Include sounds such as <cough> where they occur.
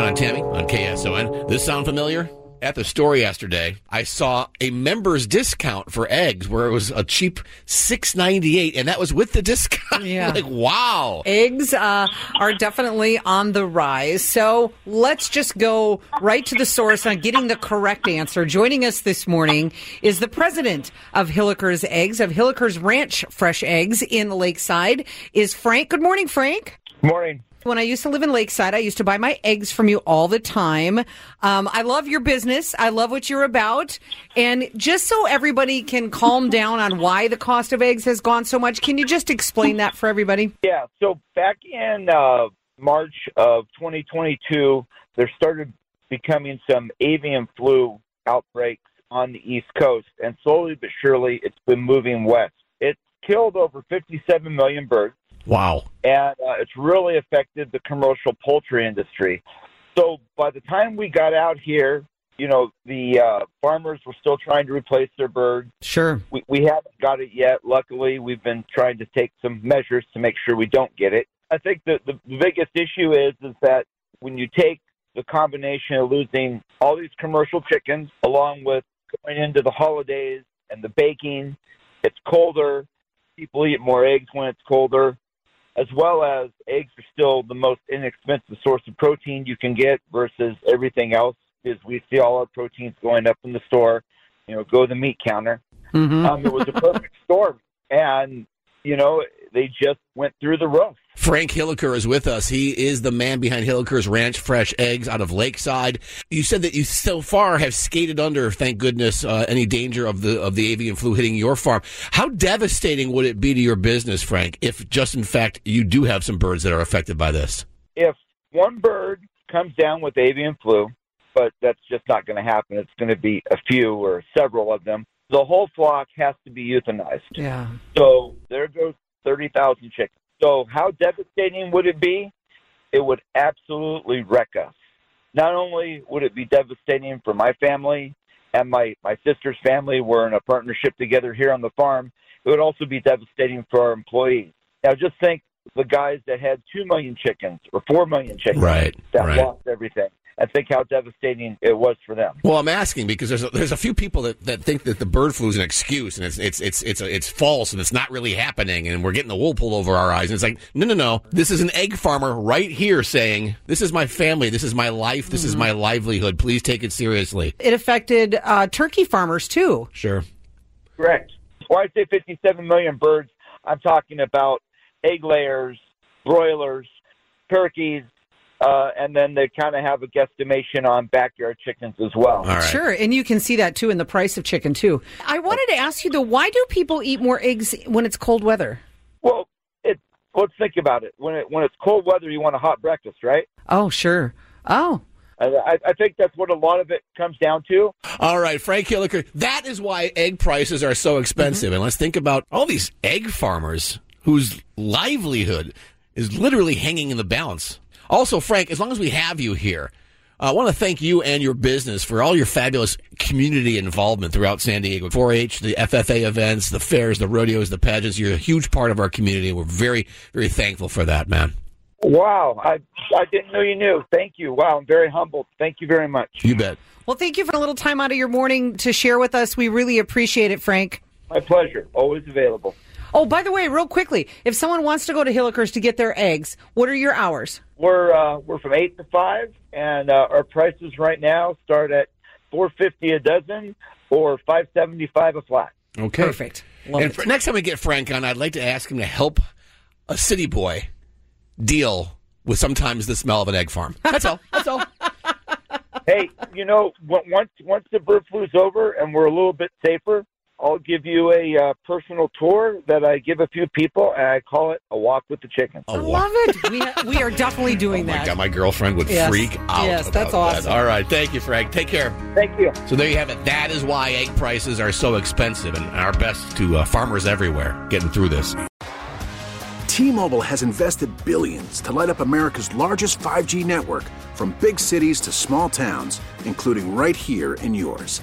Don and Tammy on KSON. This sound familiar? At the store yesterday, I saw a members discount for eggs where it was a cheap six ninety eight, and that was with the discount. <laughs> Yeah. like wow. Eggs uh, are definitely on the rise. So let's just go right to the source on getting the correct answer. Joining us this morning is the president of Hilliker's Eggs, of Hilliker's Ranch Fresh Eggs in Lakeside, is Frank. Good morning, Frank. Morning. When I used to live in Lakeside, I used to buy my eggs from you all the time. Um, I love your business. I love what you're about. And just so everybody can calm down on why the cost of eggs has gone so much, can you just explain that for everybody? Yeah, so back in uh, March of 2022, there started becoming some avian flu outbreaks on the East Coast, and slowly but surely it's been moving west. It's killed over 57 million birds. Wow. and uh, it's really affected the commercial poultry industry. So by the time we got out here, you know, the uh, farmers were still trying to replace their birds. Sure. We, we haven't got it yet. Luckily, we've been trying to take some measures to make sure we don't get it. I think that the biggest issue is is that when you take the combination of losing all these commercial chickens along with going into the holidays and the baking, it's colder. People eat more eggs when it's colder as well as eggs are still the most inexpensive source of protein you can get versus everything else. because we see all our proteins going up in the store, you know, go to the meat counter. Mm-hmm. Um, it was a perfect storm, and you know they just went through the roof. Frank Hilliker is with us. He is the man behind Hilliker's Ranch Fresh Eggs out of Lakeside. You said that you so far have skated under, thank goodness, uh, any danger of the of the avian flu hitting your farm. How devastating would it be to your business, Frank, if just in fact you do have some birds that are affected by this? If one bird comes down with avian flu, but that's just not going to happen. It's going to be a few or several of them. The whole flock has to be euthanized. Yeah. So there goes 30,000 chickens. So how devastating would it be? It would absolutely wreck us. Not only would it be devastating for my family and my, my sister's family, we're in a partnership together here on the farm, it would also be devastating for our employees. Now just think the guys that had 2 million chickens or 4 million chickens Right, that right. lost everything. And think how devastating it was for them. Well, I'm asking because there's a, there's a few people that, that think that the bird flu is an excuse and it's it's it's it's it's false and it's not really happening and we're getting the wool pulled over our eyes. And it's like no no no. This is an egg farmer right here saying this is my family. This is my life. This is my livelihood. Please take it seriously. It affected uh, turkey farmers too. sure. Correct. When I say 57 million birds, I'm talking about egg layers, broilers, turkeys, uh, and then they kind of have a guesstimation on backyard chickens as well. all right Sure, and you can see that too in the price of chicken too. I wanted to ask you though, why do people eat more eggs when it's cold weather? Well, it, let's think about it. When it when it's cold weather, you want a hot breakfast, right? Oh, sure. Oh, I, I think that's what a lot of it comes down to. All right, Frank Hilliker. That is why egg prices are so expensive. And let's think about all these egg farmers whose livelihood is literally hanging in the balance. Also, Frank, as long as we have you here, uh, I want to thank you and your business for all your fabulous community involvement throughout San Diego. 4-H, the FFA events, the fairs, the rodeos, the pageants. You're a huge part of our community. We're very, very thankful for that, man. Wow, I I didn't know you knew. Thank you. Wow, I'm very humbled. Thank you very much. You bet. well, thank you for a little time out of your morning to share with us. We really appreciate it, Frank. My pleasure. Always available. Oh, by the way, real quickly, if someone wants to go to Hilliker's to get their eggs, what are your hours? We're uh, we're from eight to five, and uh, our prices right now start at four fifty a dozen or five seventy five a flat. Okay. Perfect. Love and it. for, next time we get Frank on, I'd like to ask him to help a city boy deal with sometimes the smell of an egg farm. That's all. That's all. hey, you know, once once the bird flu's over and we're a little bit safer, I'll give you a uh, personal tour that I give a few people, and I call it a walk with the chicken. A I walk. love it. We, ha- we are definitely <laughs> doing Oh my that. God, my girlfriend would Yes. freak out. Yes, about that's that. awesome. All right, thank you, Frank. Take care. Thank you. So there you have it. That is why egg prices are so expensive, and our best to uh, farmers everywhere getting through this. T-Mobile has invested billions to light up America's largest 5G network from big cities to small towns, including right here in yours.